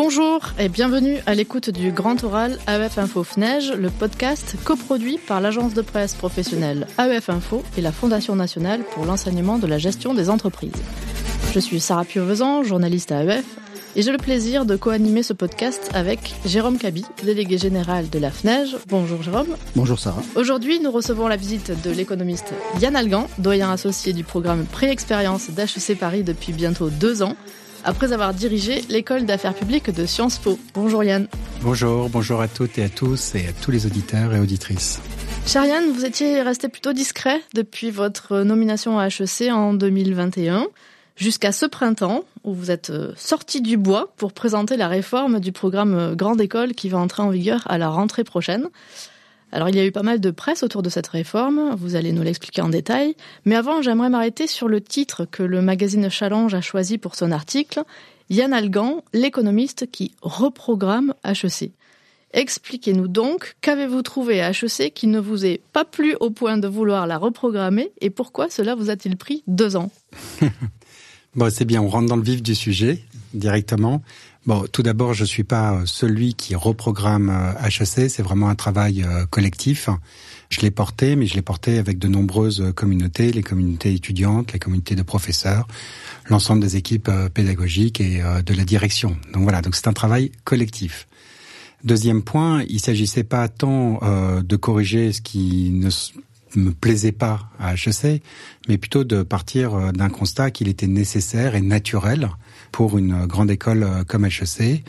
Bonjour et bienvenue à l'écoute du Grand Oral AEF Info FNEJ, le podcast coproduit par l'agence de presse professionnelle AEF Info et la Fondation nationale pour l'enseignement de la gestion des entreprises. Je suis Sarah Purvezan, journaliste à AEF, et j'ai le plaisir de co-animer ce podcast avec Jérôme Cabi, délégué général de la FNEJ. Bonjour Jérôme. Bonjour Sarah. Aujourd'hui, nous recevons la visite de l'économiste Yann Algan, doyen associé du programme Pré-Expérience d'HEC Paris depuis bientôt deux ans après avoir dirigé l'école d'affaires publiques de Sciences Po. Bonjour Yann. Bonjour, bonjour à toutes et à tous et à tous les auditeurs et auditrices. Cher Yann, vous étiez resté plutôt discret depuis votre nomination à HEC en 2021 jusqu'à ce printemps où vous êtes euh, sorti du bois pour présenter la réforme du programme Grande École qui va entrer en vigueur à la rentrée prochaine. Alors il y a eu pas mal de presse autour de cette réforme, vous allez nous l'expliquer en détail, mais avant j'aimerais m'arrêter sur le titre que le magazine Challenge a choisi pour son article, Yann Algan, l'économiste qui reprogramme HEC. Expliquez-nous donc, qu'avez-vous trouvé à HEC qui ne vous est pas plu au point de vouloir la reprogrammer et pourquoi cela vous a-t-il pris deux ans? Bon, c'est bien, on rentre dans le vif du sujet directement. Bon, tout d'abord, je suis pas euh, celui qui reprogramme HEC, euh, c'est vraiment un travail euh, collectif. Je l'ai porté, mais je l'ai porté avec de nombreuses communautés, les communautés étudiantes, les communautés de professeurs, l'ensemble des équipes pédagogiques et de la direction. Donc voilà, donc c'est un travail collectif. Deuxième point, il s'agissait pas tant de corriger ce qui ne me plaisait pas à HEC, mais plutôt de partir d'un constat qu'il était nécessaire et naturel pour une grande école euh, comme HEC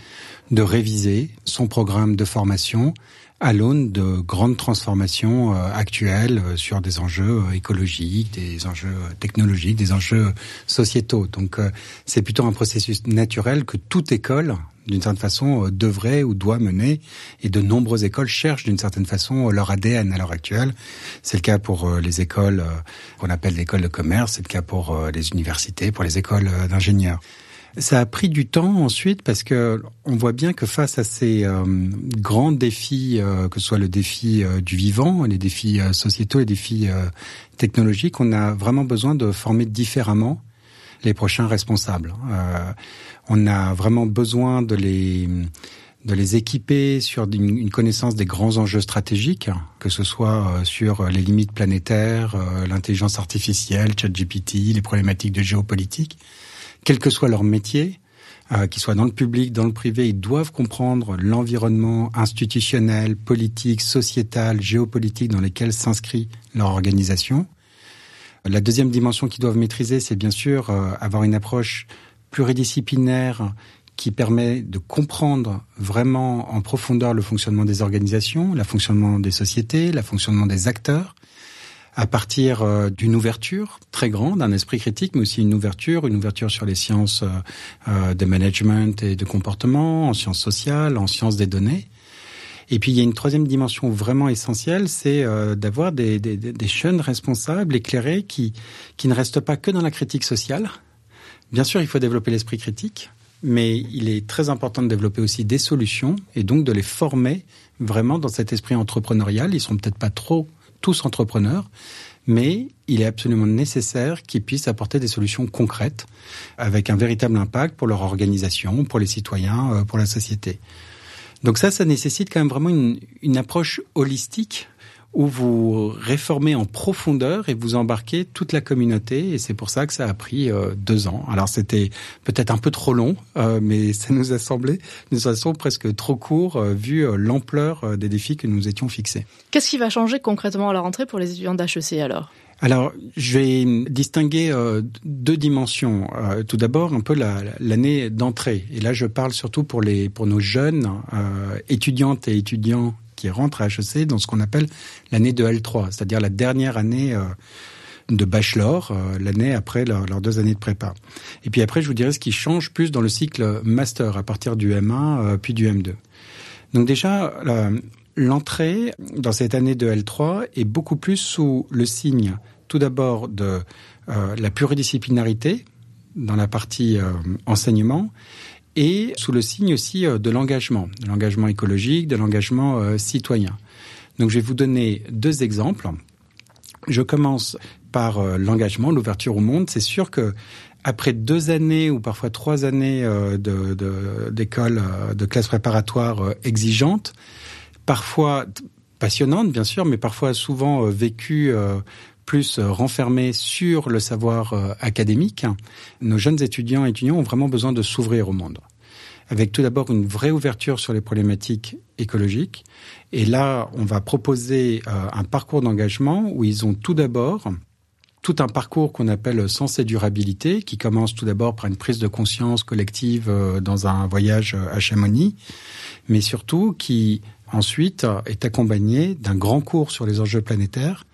de réviser son programme de formation à l'aune de grandes transformations euh, actuelles euh, sur des enjeux écologiques, des enjeux technologiques, des enjeux sociétaux. Donc c'est plutôt un processus naturel que toute école, d'une certaine façon, devrait ou doit mener. Et de nombreuses écoles cherchent d'une certaine façon leur ADN à l'heure actuelle. C'est le cas pour les écoles qu'on appelle les écoles de commerce, c'est le cas pour les universités, pour les écoles d'ingénieurs. Ça a pris du temps ensuite parce que on voit bien que face à ces euh, grands défis, euh, que ce soit le défi euh, du vivant, les défis sociétaux, les défis technologiques, on a vraiment besoin de former différemment les prochains responsables. on a vraiment besoin de les de les équiper sur une, connaissance des grands enjeux stratégiques, que ce soit sur les limites planétaires, l'intelligence artificielle, ChatGPT, les problématiques de géopolitique quel que soit leur métier, euh, qu'ils soient dans le public, dans le privé, ils doivent comprendre l'environnement institutionnel, politique, sociétal, géopolitique dans lequel s'inscrit leur organisation. La deuxième dimension qu'ils doivent maîtriser, c'est bien sûr euh, avoir une approche pluridisciplinaire qui permet de comprendre vraiment en profondeur le fonctionnement des organisations, le fonctionnement des sociétés, le fonctionnement des acteurs, à partir euh, d'une ouverture très grande, un esprit critique, mais aussi une ouverture, une ouverture sur les sciences euh, euh, de management et de comportement, en sciences sociales, en sciences des données. Et puis il y a une troisième dimension vraiment essentielle, c'est d'avoir des, des, des, jeunes responsables éclairés qui, qui ne restent pas que dans la critique sociale. Bien sûr, il faut développer l'esprit critique, mais il est très important de développer aussi des solutions et donc de les former vraiment dans cet esprit entrepreneurial. Ils sont peut-être pas trop tous entrepreneurs, mais il est absolument nécessaire qu'ils puissent apporter des solutions concrètes avec un véritable impact pour leur organisation, pour les citoyens, euh, pour la société. Donc ça, ça nécessite quand même vraiment une, une approche holistique où vous réformez en profondeur et vous embarquez toute la communauté. Et c'est pour ça que ça a pris euh, deux ans. Alors c'était peut-être un peu trop long, euh, mais ça nous a semblé de toute façon presque trop court euh, vu l'ampleur des défis que nous étions fixés. Qu'est-ce qui va changer concrètement à la rentrée pour les étudiants d'HEC alors? Alors, je vais distinguer deux dimensions. tout d'abord, un peu l'année d'entrée. Et là, je parle surtout pour les pour nos jeunes étudiantes et étudiants qui rentrent à HEC dans ce qu'on appelle l'année de L3, c'est-à-dire la dernière année euh, de bachelor, euh, l'année après leurs deux années de prépa. Et puis après, je vous dirai ce qui change plus dans le cycle master à partir du M1 euh, puis du M2. Donc déjà, l'entrée dans cette année de L3 est beaucoup plus sous le signe tout d'abord de la pluridisciplinarité dans la partie enseignement et sous le signe aussi euh, de l'engagement, de l'engagement écologique, de l'engagement euh, citoyen. Donc je vais vous donner deux exemples. Je commence par euh, l'engagement, l'ouverture au monde. C'est sûr que après deux années ou parfois trois années d'école, de, de, de classe préparatoire exigeante, parfois passionnante bien sûr, mais parfois souvent vécue plus renfermée sur le savoir académique, nos jeunes étudiants et étudiants ont vraiment besoin de s'ouvrir au monde avec tout d'abord une vraie ouverture sur les problématiques écologiques. Et là, on va proposer euh, un parcours d'engagement où ils ont tout d'abord tout un parcours qu'on appelle sens et durabilité, qui commence tout d'abord par une prise de conscience collective euh, dans un voyage euh, à Chamonix, mais surtout qui ensuite est accompagné d'un grand cours sur les enjeux planétaires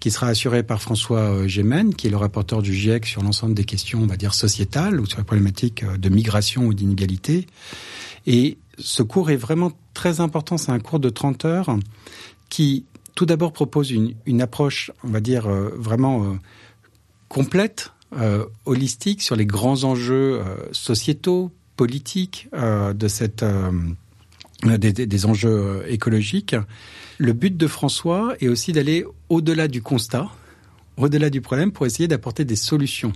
qui sera assuré par François euh, Gémen, qui est le rapporteur du GIEC sur l'ensemble des questions, on va dire, sociétales ou sur la problématique euh, de migration ou d'inégalité. Et ce cours est vraiment très important. C'est un cours de 30 heures qui, tout d'abord, propose une, une, approche, on va dire, euh, vraiment complète, holistique sur les grands enjeux sociétaux, politiques de cette des, des, enjeux écologiques le but de François est aussi d'aller au-delà du constat, au-delà du problème, pour essayer d'apporter des solutions.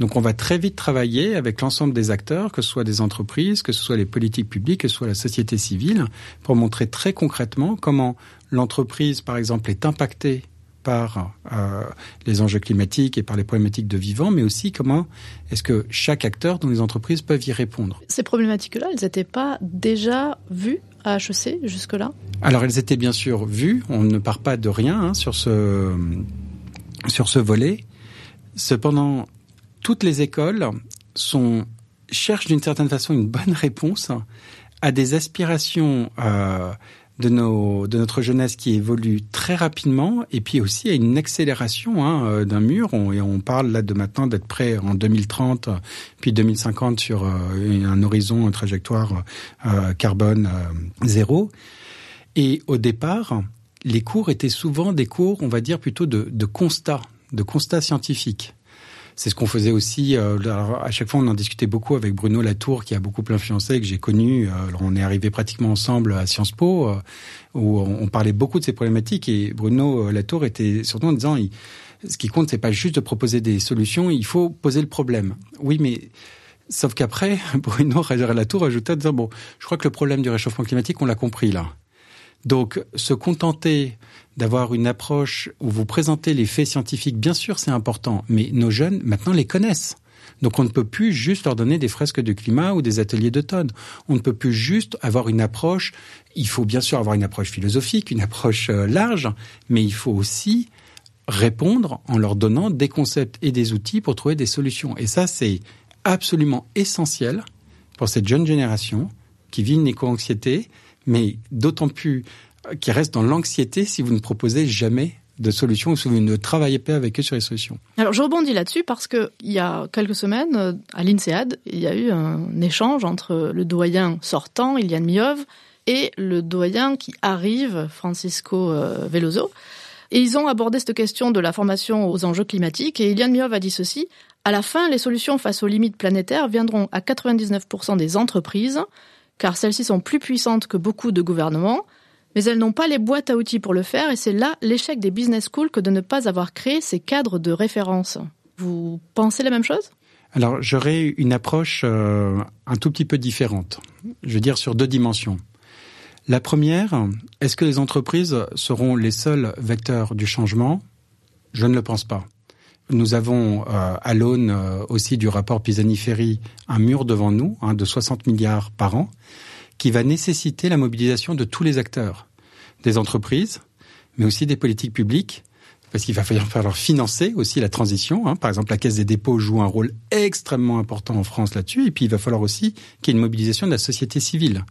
Donc on va très vite travailler avec l'ensemble des acteurs, que ce soit des entreprises, que ce soit les politiques publiques, que ce soit la société civile, pour montrer très concrètement comment l'entreprise, par exemple, est impactée par euh, les enjeux climatiques et par les problématiques de vivant, mais aussi comment est-ce que chaque acteur dans les entreprises peuvent y répondre. Ces problématiques-là, elles n'étaient pas déjà vues à HEC jusque-là? Alors elles étaient bien sûr vues, on ne part pas de rien hein, sur, ce, sur ce volet. Cependant, toutes les écoles sont, cherchent d'une certaine façon une bonne réponse à des aspirations euh, de, nos, de notre jeunesse qui évolue très rapidement et puis aussi à une accélération hein, euh, d'un mur. On, et on parle là de maintenant d'être prêt en 2030 puis 2050 sur euh, un horizon, une trajectoire euh, carbone zéro. Et au départ, les cours étaient souvent des cours, on va dire plutôt de, de constat, de constat scientifique. C'est ce qu'on faisait aussi. Euh, à chaque fois, on en discutait beaucoup avec Bruno Latour, qui a beaucoup influencé, que j'ai connu. Euh, alors, on est arrivé pratiquement ensemble à Sciences Po, euh, où on, parlait beaucoup de ces problématiques. Et Bruno Latour était surtout en disant, ce qui compte, c'est pas juste de proposer des solutions, il faut poser le problème. Oui, mais Sauf qu'après, Bruno Latour ajoutait en disant, bon, je crois que le problème du réchauffement climatique, on l'a compris là. Donc, se contenter d'avoir une approche où vous présentez les faits scientifiques, bien sûr, c'est important, mais nos jeunes, maintenant, les connaissent. Donc on ne peut plus juste leur donner des fresques de climat ou des ateliers d'automne. On ne peut plus juste avoir une approche, il faut bien sûr avoir une approche philosophique, une approche euh, large, mais il faut aussi répondre en leur donnant des concepts et des outils pour trouver des solutions. Et ça, c'est absolument essentiel pour cette jeune génération qui vit une éco-anxiété, mais d'autant plus euh, qui reste dans l'anxiété si vous ne proposez jamais de solutions ou si vous ne travaillez pas avec eux sur les solutions. Alors je rebondis là-dessus parce que il y a quelques semaines euh, à l'INSEAD, il y a eu un échange entre le doyen sortant, Ilian Miov, et le doyen qui arrive, Francisco euh, Veloso. Et ils ont abordé cette question de la formation aux enjeux climatiques et Ilian Miov a dit ceci à la fin, les solutions face aux limites planétaires viendront à 99% des entreprises, car celles-ci sont plus puissantes que beaucoup de gouvernements, mais elles n'ont pas les boîtes à outils pour le faire, et c'est là l'échec des business schools que de ne pas avoir créé ces cadres de référence. Vous pensez la même chose? Alors j'aurais une approche euh, un tout petit peu différente, je veux dire sur deux dimensions. La première, est-ce que les entreprises seront les seuls vecteurs du changement? Je ne le pense pas. Nous avons euh, à l'aune euh, aussi du rapport Pisani-Ferry un mur devant nous hein, de 60 milliards par an qui va nécessiter la mobilisation de tous les acteurs, des entreprises, mais aussi des politiques publiques, parce qu'il va falloir financer aussi la transition. Hein. Par exemple, la Caisse des dépôts joue un rôle extrêmement important en France là-dessus, et puis il va falloir aussi qu'il y ait une mobilisation de la société civile.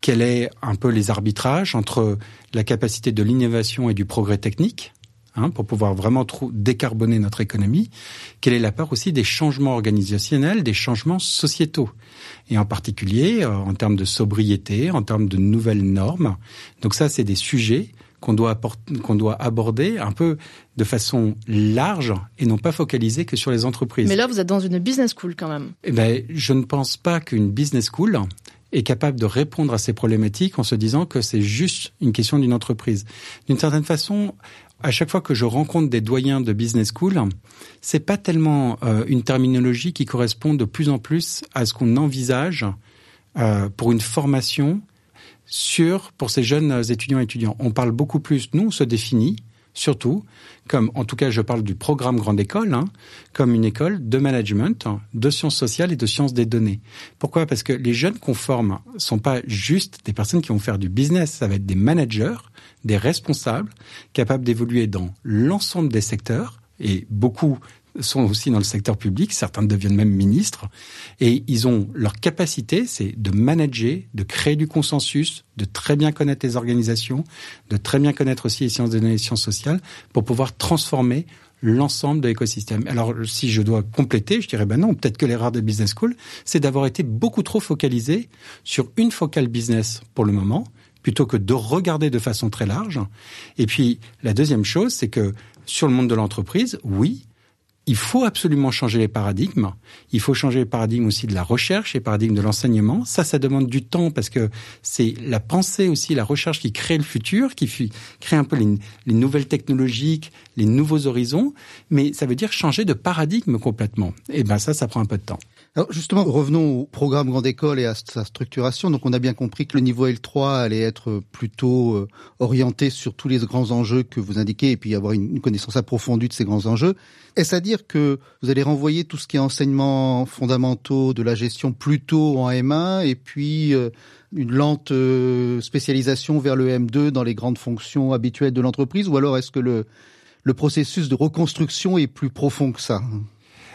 Quel est un peu les arbitrages entre la capacité de l'innovation et du progrès technique Hein, pour pouvoir vraiment décarboner notre économie, quelle est la part aussi des changements organisationnels, des changements sociétaux, et en particulier euh, en termes de sobriété, en termes de nouvelles normes. Donc ça, c'est des sujets qu'on doit, qu'on doit aborder un peu de façon large et non pas focaliser que sur les entreprises. Mais là, vous êtes dans une business school quand même. Eh ben, je ne pense pas qu'une business school est capable de répondre à ces problématiques en se disant que c'est juste une question d'une entreprise. D'une certaine façon, à chaque fois que je rencontre des doyens de business school, c'est pas tellement euh, une terminologie qui correspond de plus en plus à ce qu'on envisage euh, pour une formation sur pour ces jeunes étudiants et étudiants. On parle beaucoup plus, nous on se définit surtout comme, en tout cas je parle du programme Grande École, hein, comme une école de management, de sciences sociales et de sciences des données. Pourquoi? Parce que les jeunes qu'on forme sont pas juste des personnes qui vont faire du business, ça va être des managers, des responsables, capables d'évoluer dans l'ensemble des secteurs, et beaucoup sont aussi dans le secteur public, certains deviennent même ministres, et ils ont leur capacité, c'est de manager, de créer du consensus, de très bien connaître les organisations, de très bien connaître aussi les sciences de données sciences sociales, pour pouvoir transformer l'ensemble de l'écosystème. Alors, si je dois compléter, je dirais ben non, peut-être que l'erreur de Business School, c'est d'avoir été beaucoup trop focalisé sur une focale business pour le moment, plutôt que de regarder de façon très large. Et puis, la deuxième chose, c'est que sur le monde de l'entreprise, oui, il faut absolument changer les paradigmes. Il faut changer les paradigmes aussi de la recherche, les paradigmes de l'enseignement. Ça, ça demande du temps parce que c'est la pensée aussi, la recherche qui crée le futur, qui crée un peu les, nouvelles technologies, les nouveaux horizons. Mais ça veut dire changer de paradigme complètement. Et ben ça, ça prend un peu de temps. Alors justement, revenons au programme Grande École et à sa structuration. Donc on a bien compris que le niveau L3 allait être plutôt euh, orienté sur tous les grands enjeux que vous indiquez et puis avoir une connaissance approfondie de ces grands enjeux. Est-ce à dire que vous allez renvoyer tout ce qui est enseignements fondamentaux de la gestion plutôt en M1 et puis euh, une lente euh, spécialisation vers le M2 dans les grandes fonctions habituelles de l'entreprise ou alors est-ce que le, processus de reconstruction est plus profond que ça?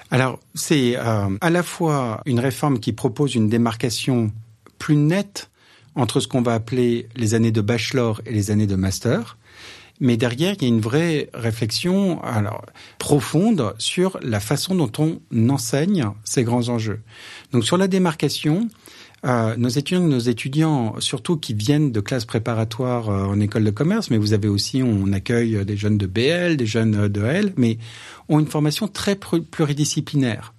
Alors c'est euh, à la fois une réforme qui propose une démarcation plus nette entre ce qu'on va appeler les années de bachelor et les années de master, mais derrière, il y a une vraie réflexion alors, profonde sur la façon dont on enseigne ces grands enjeux. Donc sur la démarcation, euh, nos étudiants, nos étudiants, surtout qui viennent de classes préparatoires euh, en école de commerce, mais vous avez aussi, on accueille des jeunes de BL, des jeunes de L, mais ont une formation très pluridisciplinaire.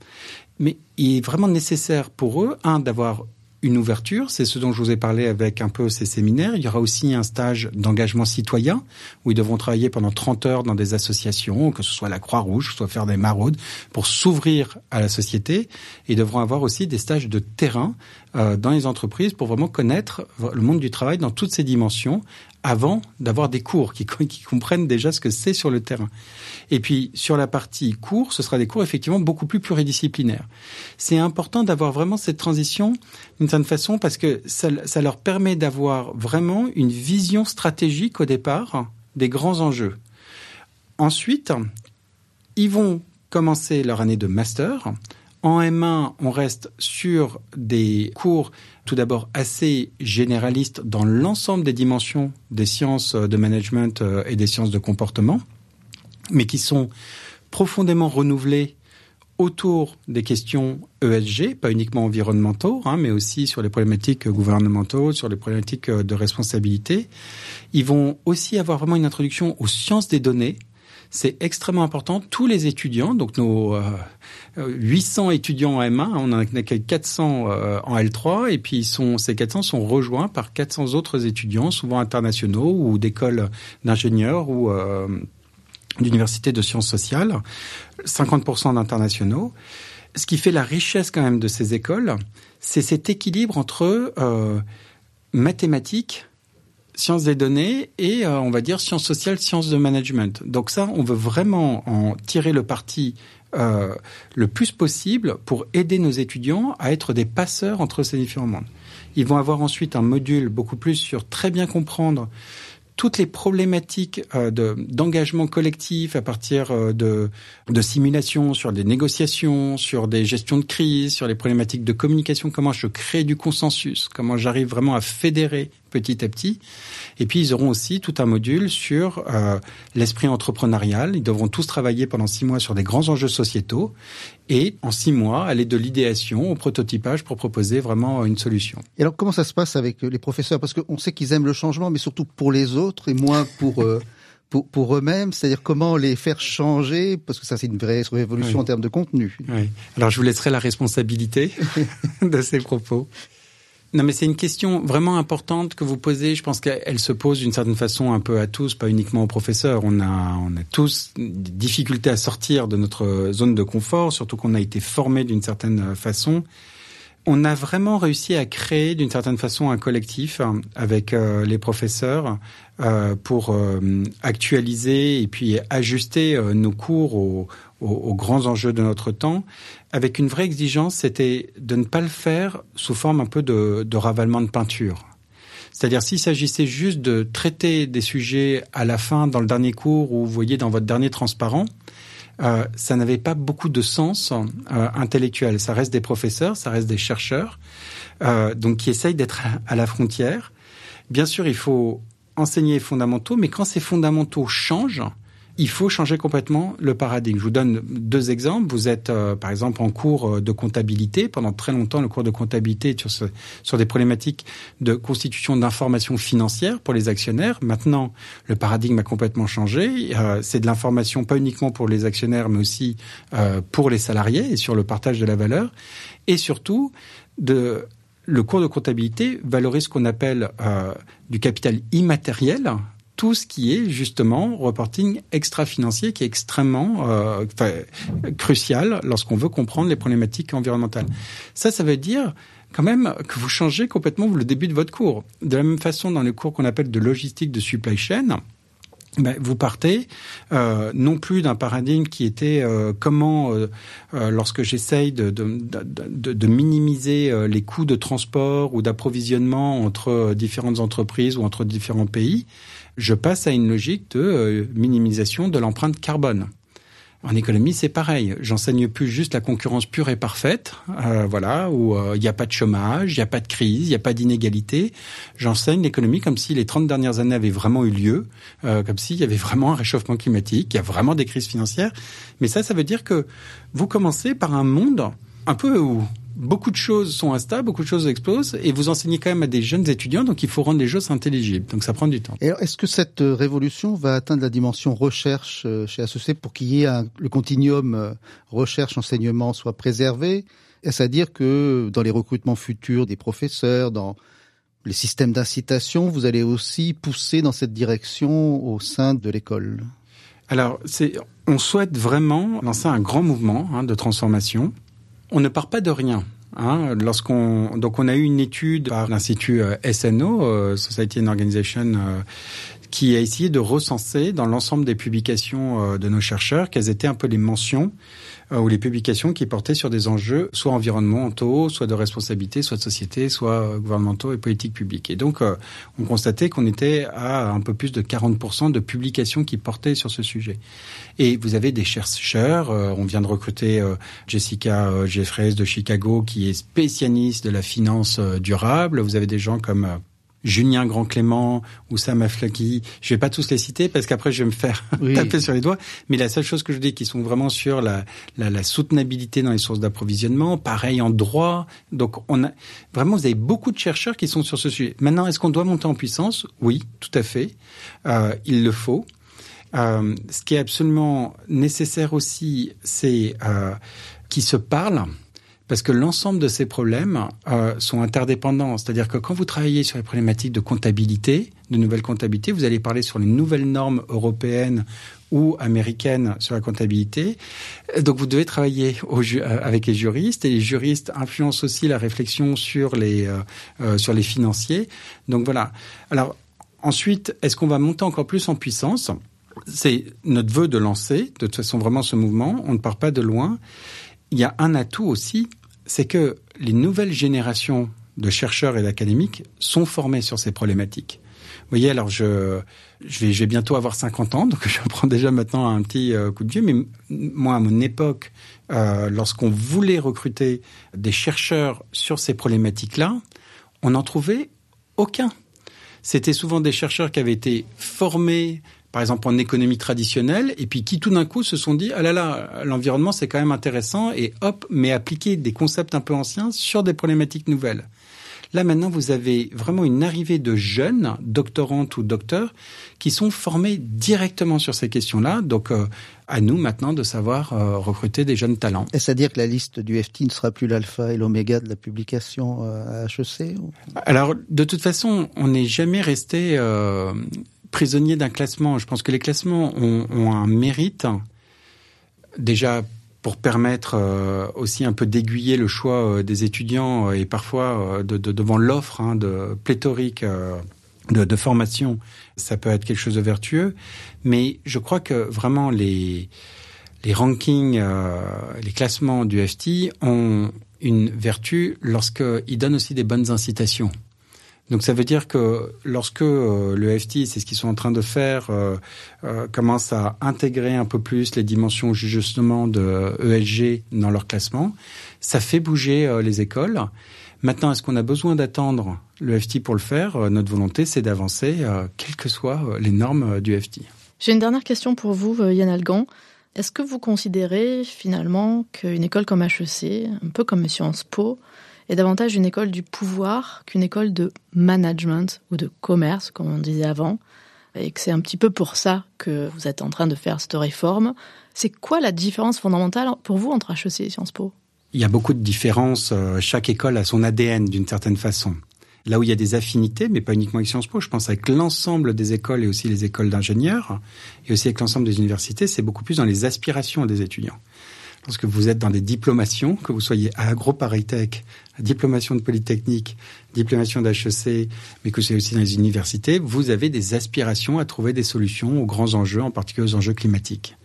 Mais il est vraiment nécessaire pour eux, un, d'avoir une ouverture, c'est ce dont je vous ai parlé avec un peu ces séminaires. Il y aura aussi un stage d'engagement citoyen où ils devront travailler pendant 30 heures dans des associations, que ce soit la Croix-Rouge, soit faire des maraudes, pour s'ouvrir à la société. Ils devront avoir aussi des stages de terrain euh, dans les entreprises pour vraiment connaître le monde du travail dans toutes ses dimensions avant d'avoir des cours qui, comprennent déjà ce que c'est sur le terrain. Et puis sur la partie cours, ce sera des cours effectivement beaucoup plus pluridisciplinaires. C'est important d'avoir vraiment cette transition d'une certaine façon parce que ça leur permet d'avoir vraiment une vision stratégique au départ des grands enjeux. Ensuite, ils vont commencer leur année de master en M1, on reste sur des cours tout d'abord assez généralistes dans l'ensemble des dimensions des sciences de management euh, et des sciences de comportement, mais qui sont profondément renouvelés autour des questions ESG, pas uniquement environnementaux, hein, mais aussi sur les problématiques gouvernementaux, sur les problématiques de responsabilité. Ils vont aussi avoir vraiment une introduction aux sciences des données, c'est extrêmement important. Tous les étudiants, donc nos 800 euh, étudiants en M1, on en accueille 400 euh, en L3, et puis ces 400 sont rejoints par 400 autres étudiants, souvent internationaux ou d'écoles d'ingénieurs ou euh, d'universités de sciences sociales, 50% d'internationaux. Ce qui fait la richesse quand même de ces écoles, c'est cet équilibre entre mathématiques, sciences des données et euh, on va dire sciences sociales, sciences de management. Donc ça, on veut vraiment en tirer le parti euh, le plus possible pour aider nos étudiants à être des passeurs entre ces différents mondes. Ils vont avoir ensuite un module beaucoup plus sur très bien comprendre toutes les problématiques euh, d'engagement collectif à partir euh, de, de simulations sur des négociations, sur des gestions de crise, sur les problématiques de communication, comment je crée du consensus, comment j'arrive vraiment à fédérer petit à petit. Et puis ils auront aussi tout un module sur euh, l'esprit entrepreneurial. Ils devront tous travailler pendant six mois sur des grands enjeux sociétaux et en six mois aller de l'idéation au prototypage pour proposer vraiment une solution. Et alors comment ça se passe avec les professeurs? Parce qu'on sait qu'ils aiment le changement, mais surtout pour les autres et moins pour euh, pour, pour eux-mêmes, c'est-à-dire comment les faire changer, parce que ça c'est une vraie révolution en termes de contenu. Oui. Alors je vous laisserai la responsabilité de ces propos. Non, mais c'est une question vraiment importante que vous posez. Je pense qu'elle se pose d'une certaine façon un peu à tous, pas uniquement aux professeurs. On a, on a tous des difficultés à sortir de notre zone de confort, surtout qu'on a été formé d'une certaine façon. On a vraiment réussi à créer d'une certaine façon un collectif avec euh, les professeurs euh, pour euh, actualiser et puis ajuster nos cours aux, aux, grands enjeux de notre temps, avec une vraie exigence, c'était de ne pas le faire sous forme un peu de, de ravalement de peinture. C'est-à-dire s'il s'agissait juste de traiter des sujets à la fin dans le dernier cours ou vous voyez dans votre dernier transparent, euh, ça n'avait pas beaucoup de sens euh, intellectuel. Ça reste des professeurs, ça reste des chercheurs, euh, donc qui essayent d'être à la frontière. Bien sûr, il faut enseigner les fondamentaux, mais quand ces fondamentaux changent, il faut changer complètement le paradigme. Je vous donne deux exemples. Vous êtes, euh, par exemple, en cours euh, de comptabilité. Pendant très longtemps, le cours de comptabilité sur, des problématiques de constitution d'informations financières pour les actionnaires. Maintenant, le paradigme a complètement changé. Euh, c'est de l'information pas uniquement pour les actionnaires, mais aussi pour les salariés et sur le partage de la valeur. Et surtout, de le cours de comptabilité valorise ce qu'on appelle du capital immatériel, tout ce qui est justement reporting extra-financier qui est extrêmement euh, crucial lorsqu'on veut comprendre les problématiques environnementales. Ça, ça veut dire quand même que vous changez complètement le début de votre cours. De la même façon, dans les cours qu'on appelle de logistique de supply chain, ben, vous partez euh, non plus d'un paradigme qui était euh, comment, lorsque j'essaye de, de, de, de, minimiser les coûts de transport ou d'approvisionnement entre différentes entreprises ou entre différents pays, je passe à une logique de euh, minimisation de l'empreinte carbone. En économie, c'est pareil. J'enseigne plus juste la concurrence pure et parfaite, euh, voilà, où euh, il n'y a pas de chômage, il n'y a pas de crise, il n'y a pas d'inégalité. J'enseigne l'économie comme si les 30 dernières années avaient vraiment eu lieu, comme s'il y avait vraiment un réchauffement climatique, il y a vraiment des crises financières. Mais ça, ça veut dire que vous commencez par un monde un peu où beaucoup de choses sont instables, beaucoup de choses explosent, et vous enseignez quand même à des jeunes étudiants, donc il faut rendre les choses intelligibles. Donc ça prend du temps. est-ce que cette euh, révolution va atteindre la dimension recherche euh, chez ASEC pour qu'il y ait le continuum euh, recherche-enseignement soit préservé? Est-ce à dire que dans les recrutements futurs des professeurs, dans les systèmes d'incitation, vous allez aussi pousser dans cette direction au sein de l'école? Alors, on souhaite vraiment lancer un grand mouvement hein, de transformation on ne part pas de rien. Hein, lorsqu'on donc on a eu une étude par l'institut euh, SNO euh, Society and Organization euh, qui a essayé de recenser dans l'ensemble des publications de nos chercheurs quelles étaient un peu les mentions euh, ou les publications qui portaient sur des enjeux soit environnementaux, soit de responsabilité, soit de société, soit gouvernementaux et politiques publiques. Et donc, euh, on constatait qu'on était à un peu plus de 40% de publications qui portaient sur ce sujet. Et vous avez des chercheurs, euh, on vient de recruter Jessica Jeffreys de Chicago, qui est spécialiste de la finance durable. Vous avez des gens comme Julien Grand Clément ou Sam Aflaki. Je vais pas tous les citer parce qu'après je vais me faire taper sur les doigts. Mais la seule chose que je dis qui sont vraiment sur la, la, la soutenabilité dans les sources d'approvisionnement, pareil en droit. Donc on a vraiment vous avez beaucoup de chercheurs qui sont sur ce sujet. Maintenant, est-ce qu'on doit monter en puissance? Oui, tout à fait. Euh, il le faut. Euh, ce qui est absolument nécessaire aussi, c'est euh, qu'ils se parlent parce que l'ensemble de ces problèmes euh, sont interdépendants. C'est-à-dire que quand vous travaillez sur les problématiques de comptabilité, de nouvelles comptabilités, vous allez parler sur les nouvelles normes européennes ou américaines sur la comptabilité. Donc vous devez travailler au, euh, avec les juristes et les juristes influencent aussi la réflexion sur les euh, euh, sur les financiers. Donc voilà. Alors ensuite, est-ce qu'on va monter encore plus en puissance? C'est notre vœu de lancer de toute façon vraiment ce mouvement. On ne part pas de loin. Il y a un atout aussi, c'est que les nouvelles générations de chercheurs et d'académiques sont formés sur ces problématiques. Vous voyez, alors je, je, vais, je vais bientôt avoir 50 ans, donc je prends déjà maintenant un petit euh, coup de vieux, mais moi, à mon époque, euh, lorsqu'on voulait recruter des chercheurs sur ces problématiques-là, on n'en trouvait aucun. C'était souvent des chercheurs qui avaient été formés par exemple en économie traditionnelle, et puis qui tout d'un coup se sont dit ah là là l'environnement c'est quand même intéressant et hop mais appliquer des concepts un peu anciens sur des problématiques nouvelles. Là maintenant, vous avez vraiment une arrivée de jeunes, doctorantes ou docteurs, qui sont formés directement sur ces questions-là. Donc, euh, à nous maintenant de savoir euh, recruter des jeunes talents. Est-ce à dire que la liste du FT ne sera plus l'alpha et l'oméga de la publication euh, à HEC Alors, de toute façon, on n'est jamais resté prisonnier d'un classement. Je pense que les classements ont, ont un mérite déjà pour permettre euh, aussi un peu d'aiguiller le choix euh, des étudiants euh, et parfois de, de, devant l'offre hein, de pléthorique de, de, formation, ça peut être quelque chose de vertueux. Mais je crois que vraiment les les rankings, les classements du FT ont une vertu lorsqu'ils donnent aussi des bonnes incitations. Donc ça veut dire que lorsque euh, le FT, c'est ce qu'ils sont en train de faire, euh, euh, commence à intégrer un peu plus les dimensions justement de ESG dans leur classement, ça fait bouger les écoles. Maintenant, est-ce qu'on a besoin d'attendre le FT pour le faire? Notre volonté, c'est d'avancer, quelles que soient les normes du FT. J'ai une dernière question pour vous, Yann Algan. Est-ce que vous considérez finalement qu'une école comme HEC, un peu comme Sciences Po, est davantage une école du pouvoir qu'une école de management ou de commerce, comme on disait avant, et que c'est un petit peu pour ça que vous êtes en train de faire cette réforme. C'est quoi la différence fondamentale pour vous entre HEC et Sciences Po? Il y a beaucoup de différences. Euh, chaque école a son ADN d'une certaine façon. Là où il y a des affinités, mais pas uniquement avec Sciences Po, je pense avec l'ensemble des écoles et aussi les écoles d'ingénieurs, et aussi avec l'ensemble des universités, c'est beaucoup plus dans les aspirations des étudiants. Lorsque vous êtes dans des diplomations, que vous soyez à AgroParisTech, à diplomation de Polytechnique, diplomation d'HEC, mais que vous soyez aussi dans les universités, vous avez des aspirations à trouver des solutions aux grands enjeux, en particulier aux enjeux climatiques.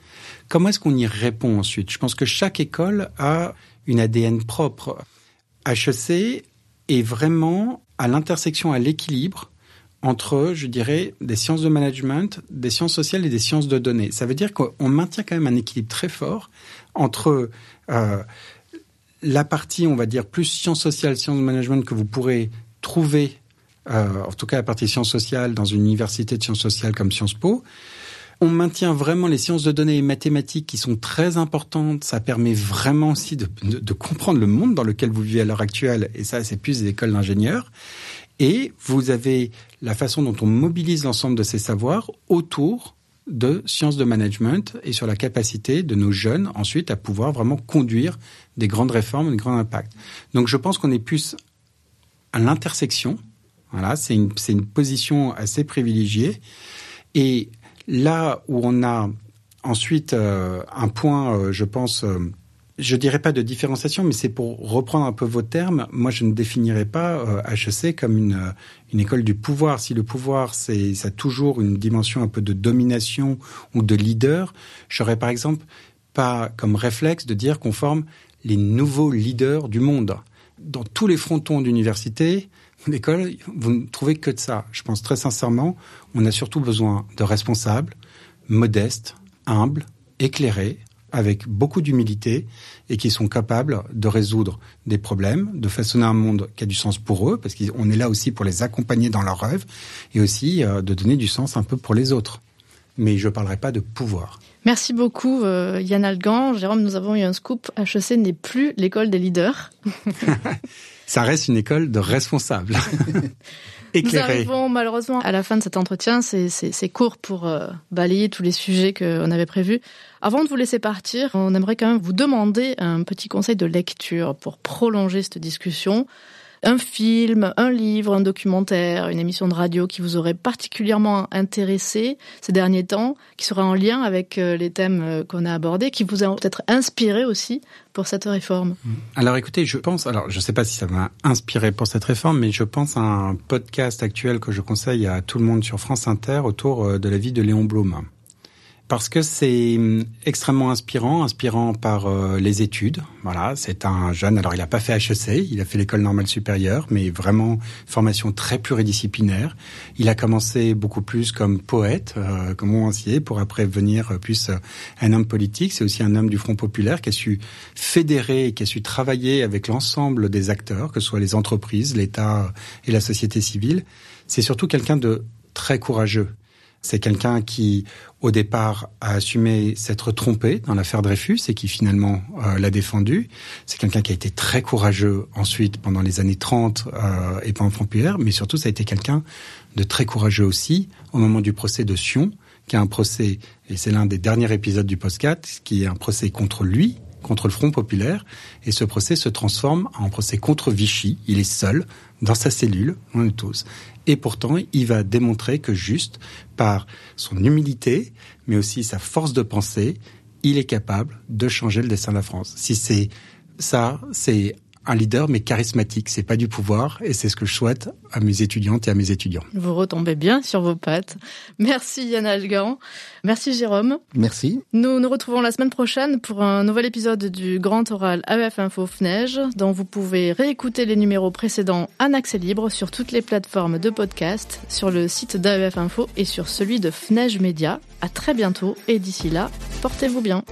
Comment est-ce qu'on y répond ensuite? Je pense que chaque école a une ADN propre. HEC est vraiment à l'intersection, à l'équilibre entre, je dirais, des sciences de management, des sciences sociales et des sciences de données. Ça veut dire qu'on maintient quand même un équilibre très fort entre euh, la partie, on va dire, plus sciences sociales, sciences de management que vous pourrez trouver, euh, en tout cas la partie sciences sociales dans une université de sciences sociales comme Sciences Po. On maintient vraiment les sciences de données et mathématiques qui sont très importantes. Ça permet vraiment aussi de, de, de comprendre le monde dans lequel vous vivez à l'heure actuelle. Et ça, c'est plus des écoles d'ingénieurs. Et vous avez la façon dont on mobilise l'ensemble de ces savoirs autour de sciences de management et sur la capacité de nos jeunes ensuite à pouvoir vraiment conduire des grandes réformes, des grands impacts. Donc je pense qu'on est plus à l'intersection. Voilà, c'est une, c'est une position assez privilégiée. Et là où on a ensuite euh, un point, euh, je pense, euh, je dirais pas de différenciation, mais c'est pour reprendre un peu vos termes. Moi, je ne définirais pas HEC euh, comme une, euh, une école du pouvoir. Si le pouvoir, c'est, ça a toujours une dimension un peu de domination ou de leader, j'aurais par exemple pas comme réflexe de dire qu'on forme les nouveaux leaders du monde. Dans tous les frontons d'université, d'école, vous ne trouvez que de ça. Je pense très sincèrement, on a surtout besoin de responsables, modestes, humbles, éclairés, avec beaucoup d'humilité et qui sont capables de résoudre des problèmes, de façonner un monde qui a du sens pour eux, parce qu'on est là aussi pour les accompagner dans leurs rêves, et aussi euh, de donner du sens un peu pour les autres. Mais je ne parlerai pas de pouvoir. Merci beaucoup euh, Yann Algan. Jérôme, nous avons eu un scoop. HEC n'est plus l'école des leaders. Ça reste une école de responsables. Nous arrivons malheureusement à la fin de cet entretien. C'est court pour euh, balayer tous les sujets qu'on avait prévus. Avant de vous laisser partir, on aimerait quand même vous demander un petit conseil de lecture pour prolonger cette discussion un film, un livre, un documentaire, une émission de radio qui vous aurait particulièrement intéressé ces derniers temps, qui sera en lien avec euh, les thèmes euh, qu'on a abordés, qui vous a peut-être inspiré aussi pour cette réforme mmh. Alors écoutez, je pense, alors je ne sais pas si ça m'a inspiré pour cette réforme, mais je pense à un podcast actuel que je conseille à tout le monde sur France Inter autour euh, de la vie de Léon Blum parce que c'est hum, extrêmement inspirant, inspirant par euh, les études. Voilà, c'est un jeune. Alors, il n'a pas fait HEC, il a fait l'école normale supérieure, mais vraiment formation très pluridisciplinaire. Il a commencé beaucoup plus comme poète, euh, comme romancier, pour après venir euh, plus un homme politique. C'est aussi un homme du Front populaire qui a su fédérer, qui a su travailler avec l'ensemble des acteurs, que ce soit les entreprises, l'État et la société civile. C'est surtout quelqu'un de très courageux C'est quelqu'un qui, au départ, a assumé s'être trompé dans l'affaire Dreyfus et qui finalement euh, l'a défendu. C'est quelqu'un qui a été très courageux ensuite pendant les années 30 euh, et pendant Populaire, mais surtout ça a été quelqu'un de très courageux aussi au moment du procès de Sion, qui est un procès, et c'est l'un des derniers épisodes du post-4, qui est un procès contre lui, contre le Front populaire, et ce procès se transforme en procès contre Vichy. Il est seul dans sa cellule, on est tous. Et pourtant, il va démontrer que juste par son humilité, mais aussi sa force de pensée, il est capable de changer le destin de la France. Si c'est ça, c'est un leader mais charismatique. C'est pas du pouvoir et c'est ce que je souhaite à mes étudiantes et à mes étudiants. Vous retombez bien sur vos pattes. Merci Yann Algan. Merci Jérôme. Merci. Nous nous retrouvons la semaine prochaine pour un nouvel épisode du Grand Oral AEF Info FNEJ dont vous pouvez réécouter les numéros précédents en accès libre sur toutes les plateformes de podcast, sur le site d'AEF Info et sur celui de FNEJ Média. À très bientôt et d'ici là, portez-vous bien.